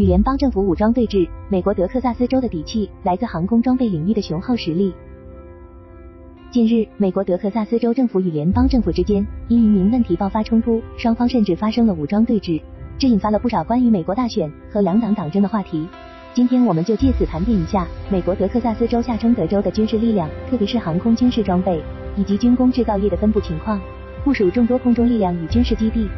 与联邦政府武装对峙，美国德克萨斯州的底气来自航空装备领域的雄厚实力。近日，美国德克萨斯州政府与联邦政府之间因移民问题爆发冲突，双方甚至发生了武装对峙，这引发了不少关于美国大选和两党党争的话题。今天我们就借此盘点一下美国德克萨斯州下称德州的军事力量，特别是航空军事装备以及军工制造业的分布情况，部署众多空中力量与军事基地。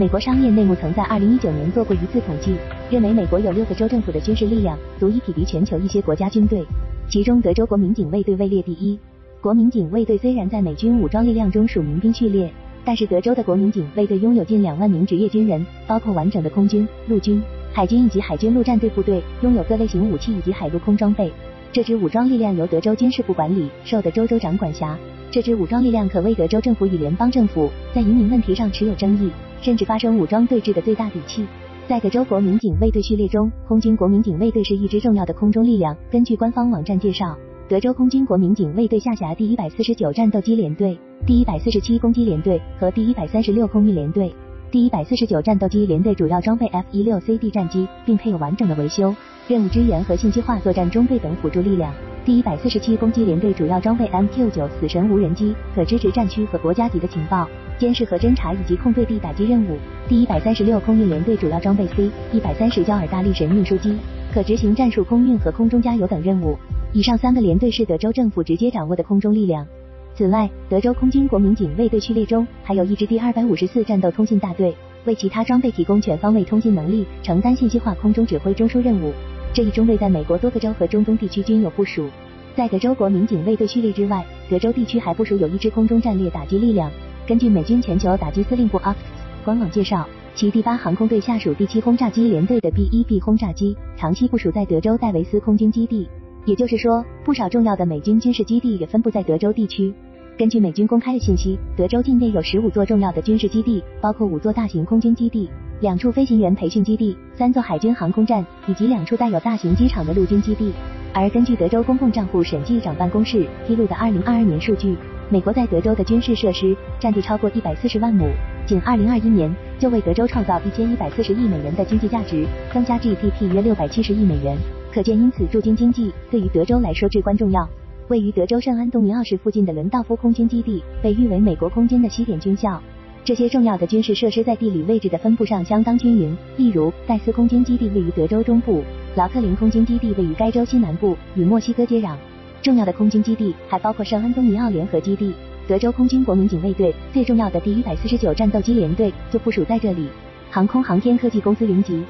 美国商业内幕曾在二零一九年做过一次统计，认为美国有六个州政府的军事力量足以匹敌全球一些国家军队，其中德州国民警卫队位列第一。国民警卫队虽然在美军武装力量中属民兵序列，但是德州的国民警卫队拥有近两万名职业军人，包括完整的空军、陆军、海军以及海军陆战队部队，拥有各类型武器以及海陆空装备。这支武装力量由德州军事部管理，受德州州长管辖。这支武装力量可谓德州政府与联邦政府在移民问题上持有争议。甚至发生武装对峙的最大底气，在德州国民警卫队序列中，空军国民警卫队是一支重要的空中力量。根据官方网站介绍，德州空军国民警卫队下辖第一百四十九战斗机联队、第一百四十七攻击联队和第一百三十六空运联队。第一百四十九战斗机联队主要装备 F 一六 CD 战机，并配有完整的维修、任务支援和信息化作战中队等辅助力量。第一百四十七攻击联队主要装备 MQ 九死神无人机，可支持战区和国家级的情报。监视和侦察以及空对地打击任务。第一百三十六空运联队主要装备 C 一百三十焦耳大力神运输机，可执行战术空运和空中加油等任务。以上三个联队是德州政府直接掌握的空中力量。此外，德州空军国民警卫队序列中还有一支第二百五十四战斗通信大队，为其他装备提供全方位通信能力，承担信息化空中指挥中枢任务。这一中队在美国多个州和中东地区均有部署。在德州国民警卫队序列之外，德州地区还部署有一支空中战略打击力量。根据美军全球打击司令部 o p s 官网介绍，其第八航空队下属第七轰炸机联队的 B-1B 轰炸机长期部署在德州戴维斯空军基地，也就是说，不少重要的美军军事基地也分布在德州地区。根据美军公开的信息，德州境内有十五座重要的军事基地，包括五座大型空军基地、两处飞行员培训基地、三座海军航空站以及两处带有大型机场的陆军基地。而根据德州公共账户审计长办公室披露的2022年数据。美国在德州的军事设施占地超过一百四十万亩，仅二零二一年就为德州创造一千一百四十亿美元的经济价值，增加 GDP 约六百七十亿美元。可见，因此驻军经济对于德州来说至关重要。位于德州圣安东尼奥市附近的伦道夫空军基地被誉为美国空军的西点军校。这些重要的军事设施在地理位置的分布上相当均匀，例如戴斯空军基地位于德州中部，劳克林空军基地位于该州西南部，与墨西哥接壤。重要的空军基地还包括圣安东尼奥联合基地、德州空军国民警卫队最重要的第一百四十九战斗机联队就部署在这里。航空航天科技公司云集。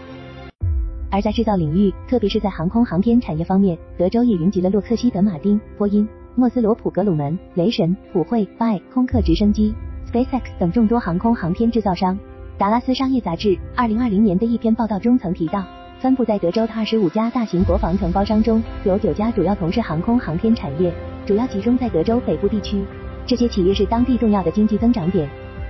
而在制造领域，特别是在航空航天产业方面，德州也云集了洛克希德马丁、波音、莫斯罗普格鲁门、雷神、普惠、拜空客直升机、SpaceX 等众多航空航天制造商。达拉斯商业杂志二零二零年的一篇报道中曾提到。分布在德州的二十五家大型国防承包商中，有九家主要从事航空航天产业，主要集中在德州北部地区。这些企业是当地重要的经济增长点。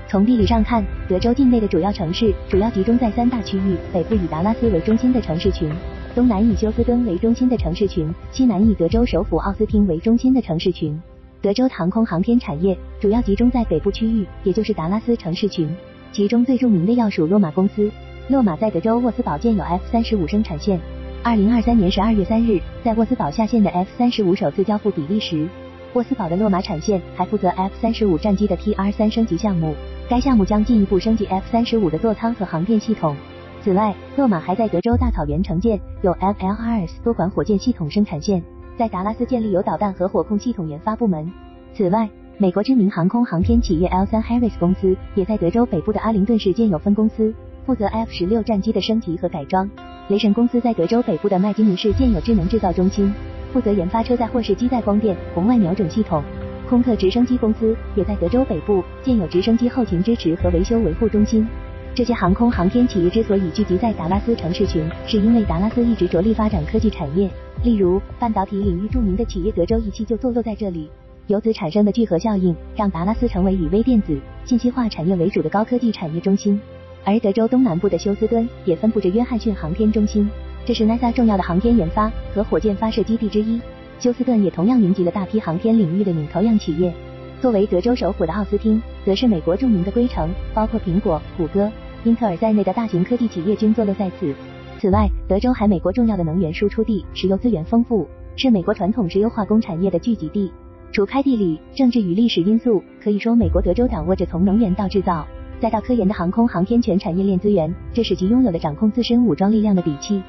从地理上看，德州境内的主要城市主要集中在三大区域：北部以达拉斯为中心的城市群，东南以休斯敦为中心的城市群，西南以德州首府奥斯汀为中心的城市群。德州航空航天产业主要集中在北部区域，也就是达拉斯城市群，其中最著名的要数洛马公司。洛马在德州沃斯堡建有 F 三十五生产线。二零二三年十二月三日，在沃斯堡下线的 F 三十五首次交付比利时。沃斯堡的洛马产线还负责 F 三十五战机的 TR 三升级项目，该项目将进一步升级 F 三十五的座舱和航电系统。此外，洛马还在德州大草原承建有 FLRS 多管火箭系统生产线，在达拉斯建立有导弹和火控系统研发部门。此外，美国知名航空航天企业 L 三 Harris 公司也在德州北部的阿灵顿市建有分公司。负责 F 十六战机的升级和改装。雷神公司在德州北部的麦金尼市建有智能制造中心，负责研发车载或是机载光电、红外瞄准系统。空客直升机公司也在德州北部建有直升机后勤支持和维修维护中心。这些航空航天企业之所以聚集在达拉斯城市群，是因为达拉斯一直着力发展科技产业，例如半导体领域著名的企业德州仪器就坐落在这里。由此产生的聚合效应，让达拉斯成为以微电子、信息化产业为主的高科技产业中心。而德州东南部的休斯敦也分布着约翰逊航天中心，这是 NASA 重要的航天研发和火箭发射基地之一。休斯顿也同样云集了大批航天领域的领头羊企业。作为德州首府的奥斯汀，则是美国著名的硅城，包括苹果、谷歌、英特尔在内的大型科技企业均坐落在此。此外，德州还美国重要的能源输出地，石油资源丰富，是美国传统石油化工产业的聚集地。除开地理、政治与历史因素，可以说美国德州掌握着从能源到制造再到科研的航空航天全产业链资源，这使其拥有了掌控自身武装力量的底气。